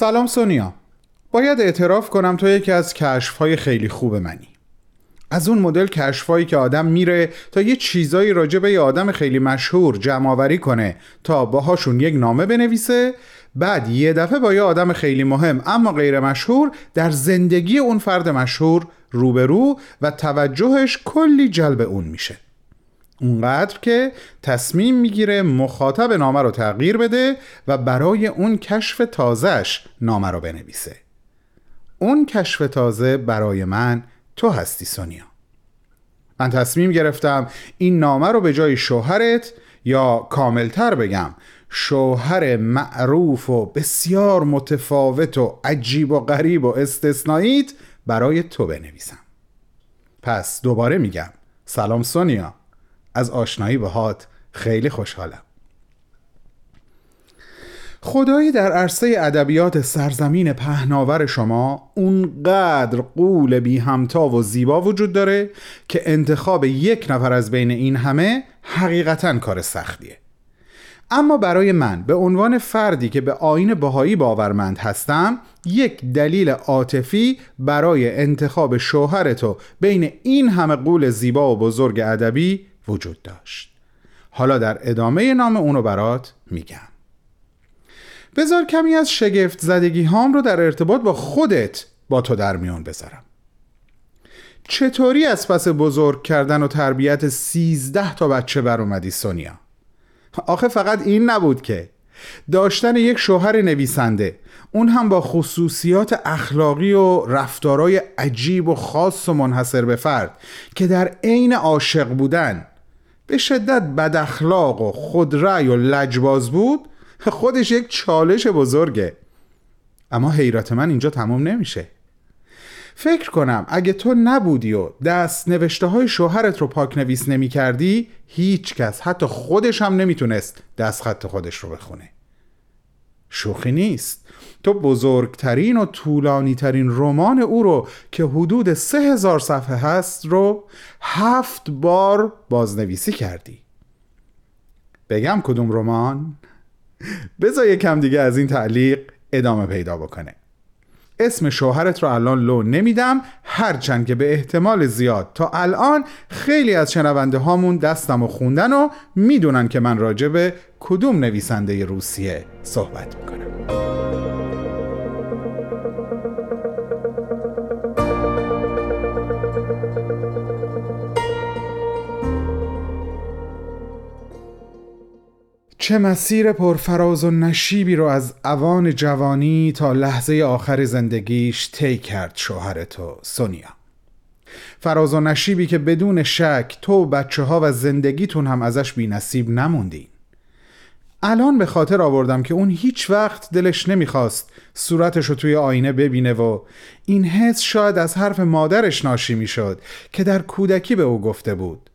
سلام سونیا. باید اعتراف کنم تو یکی از کشفهای خیلی خوب منی. از اون مدل کشفهایی که آدم میره تا یه چیزایی راجع به یه آدم خیلی مشهور جمع کنه تا باهاشون یک نامه بنویسه بعد یه دفعه با یه آدم خیلی مهم اما غیر مشهور در زندگی اون فرد مشهور روبرو و توجهش کلی جلب اون میشه. اونقدر که تصمیم می‌گیره مخاطب نامه رو تغییر بده و برای اون کشف تازهش نامه رو بنویسه. اون کشف تازه برای من تو هستی سونیا. من تصمیم گرفتم این نامه رو به جای شوهرت یا کاملتر بگم شوهر معروف و بسیار متفاوت و عجیب و غریب و استثنائیت برای تو بنویسم. پس دوباره میگم سلام سونیا. از آشنایی هات خیلی خوشحالم. خدایی در عرصه ادبیات سرزمین پهناور شما اونقدر قول بی همتا و زیبا وجود داره که انتخاب یک نفر از بین این همه حقیقتا کار سختیه. اما برای من به عنوان فردی که به آین بهایی باورمند هستم یک دلیل عاطفی برای انتخاب شوهر تو بین این همه قول زیبا و بزرگ ادبی وجود داشت. حالا در ادامه نام اونو برات میگم. بذار کمی از شگفت زدگی هام رو در ارتباط با خودت با تو در میان بذارم. چطوری از پس بزرگ کردن و تربیت سیزده تا بچه بر اومدی سونیا؟ آخه فقط این نبود که. داشتن یک شوهر نویسنده اون هم با خصوصیات اخلاقی و رفتارای عجیب و خاص و منحصر به فرد که در عین عاشق بودن به شدت بد اخلاق و خودرأی و لجباز بود خودش یک چالش بزرگه. اما حیرت من اینجا تمام نمیشه. فکر کنم اگه تو نبودی و دست نوشته های شوهرت رو پاک نویس نمی کردی هیچ کس حتی خودش هم نمی‌تونست دست خط خودش رو بخونه. شوخی نیست. تو بزرگترین و طولانی ترین رمان او رو که حدود سه هزار صفحه هست رو هفت بار بازنویسی کردی. بگم کدوم رمان؟ بذار یکم دیگه از این تعلیق ادامه پیدا بکنه. اسم شوهرت رو الان لو نمیدم. هرچند که به احتمال زیاد تا الان خیلی از شنونده هامون دستم و خوندن و می‌دونن که من راجع به کدوم نویسنده روسیه صحبت می‌کنم. چه مسیر پرفراز و نشیبی رو از اوان جوانی تا لحظه آخر زندگیش طی کرد شوهر تو سونیا. فراز و نشیبی که بدون شک تو بچه ها و زندگیتون هم ازش بی نصیب نموندین. الان به خاطر آوردم که اون هیچ وقت دلش نمی‌خواست صورتش رو توی آینه ببینه و این حس شاید از حرف مادرش ناشی می‌شد که در کودکی به او گفته بود.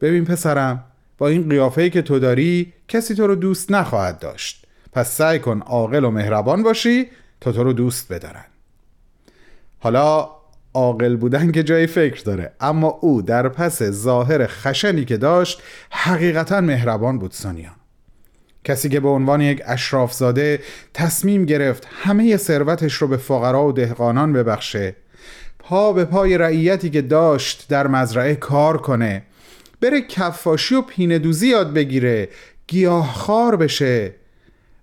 ببین پسرم با این قیافه که تو داری کسی تو رو دوست نخواهد داشت. پس سعی کن عاقل و مهربان باشی تا تو رو دوست بدارن. حالا عاقل بودن که جای فکر داره اما او در پس ظاهر خشنی که داشت حقیقتا مهربان بود سانیا کسی که به عنوان یک اشرافزاده تصمیم گرفت همه ثروتش رو به فقرا و دهقانان ببخشه پا به پای رعیتی که داشت در مزرعه کار کنه بره کفاشی و پینه دوزی یاد بگیره گیاهخوار بشه.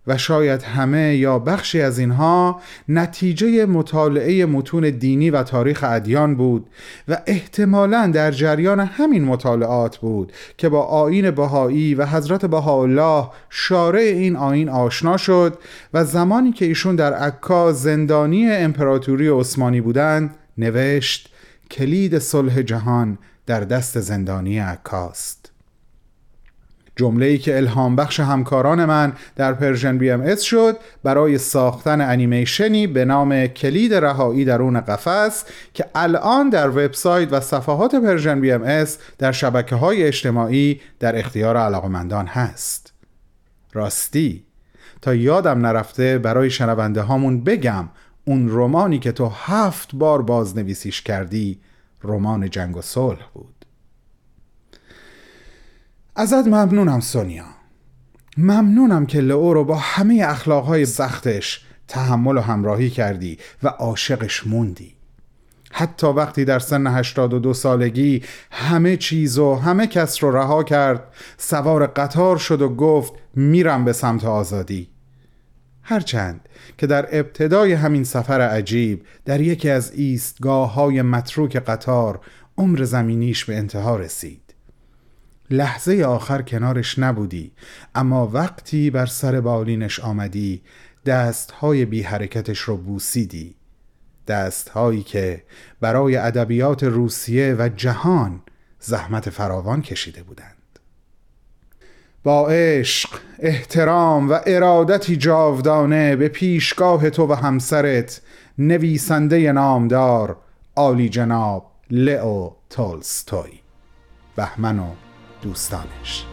و شاید همه یا بخشی از اینها نتیجه مطالعه متون دینی و تاریخ ادیان بود و احتمالا در جریان همین مطالعات بود که با آین بهایی و حضرت بهاءالله شارع این آین آشنا شد و زمانی که ایشون در عکا زندانی امپراتوری عثمانی بودند نوشت کلید صلح جهان در دست زندانی عکاست. جمله ای که الهام بخش همکاران من در Persian BMS شد برای ساختن انیمیشنی به نام کلید رهایی درون قفس که الان در وبسایت و صفحات Persian BMS در شبکه های اجتماعی در اختیار علاقمندان هست. راستی تا یادم نرفته برای شنونده هامون بگم اون رومانی که تو هفت بار بازنویسیش کردی رمان جنگ و صلح بود. ازت ممنونم سونیا. ممنونم که لئو رو با همه اخلاقهای سختش تحمل و همراهی کردی و عاشقش موندی. حتی وقتی در سن 82 سالگی همه چیز و همه کس رو رها کرد سوار قطار شد و گفت میرم به سمت آزادی. هرچند که در ابتدای همین سفر عجیب در یکی از ایستگاه های متروک قطار عمر زمینیش به انتها رسید. لحظه آخر کنارش نبودی اما وقتی بر سر بالینش آمدی دستهای بی حرکتش رو بوسیدی. دستهایی که برای ادبیات روسیه و جهان زحمت فراوان کشیده بودند. با عشق، احترام و ارادتی جاودانه به پیشگاه تو و همسرت نویسنده نامدار عالی جناب لئو تولستوی بهمن و دوستانش.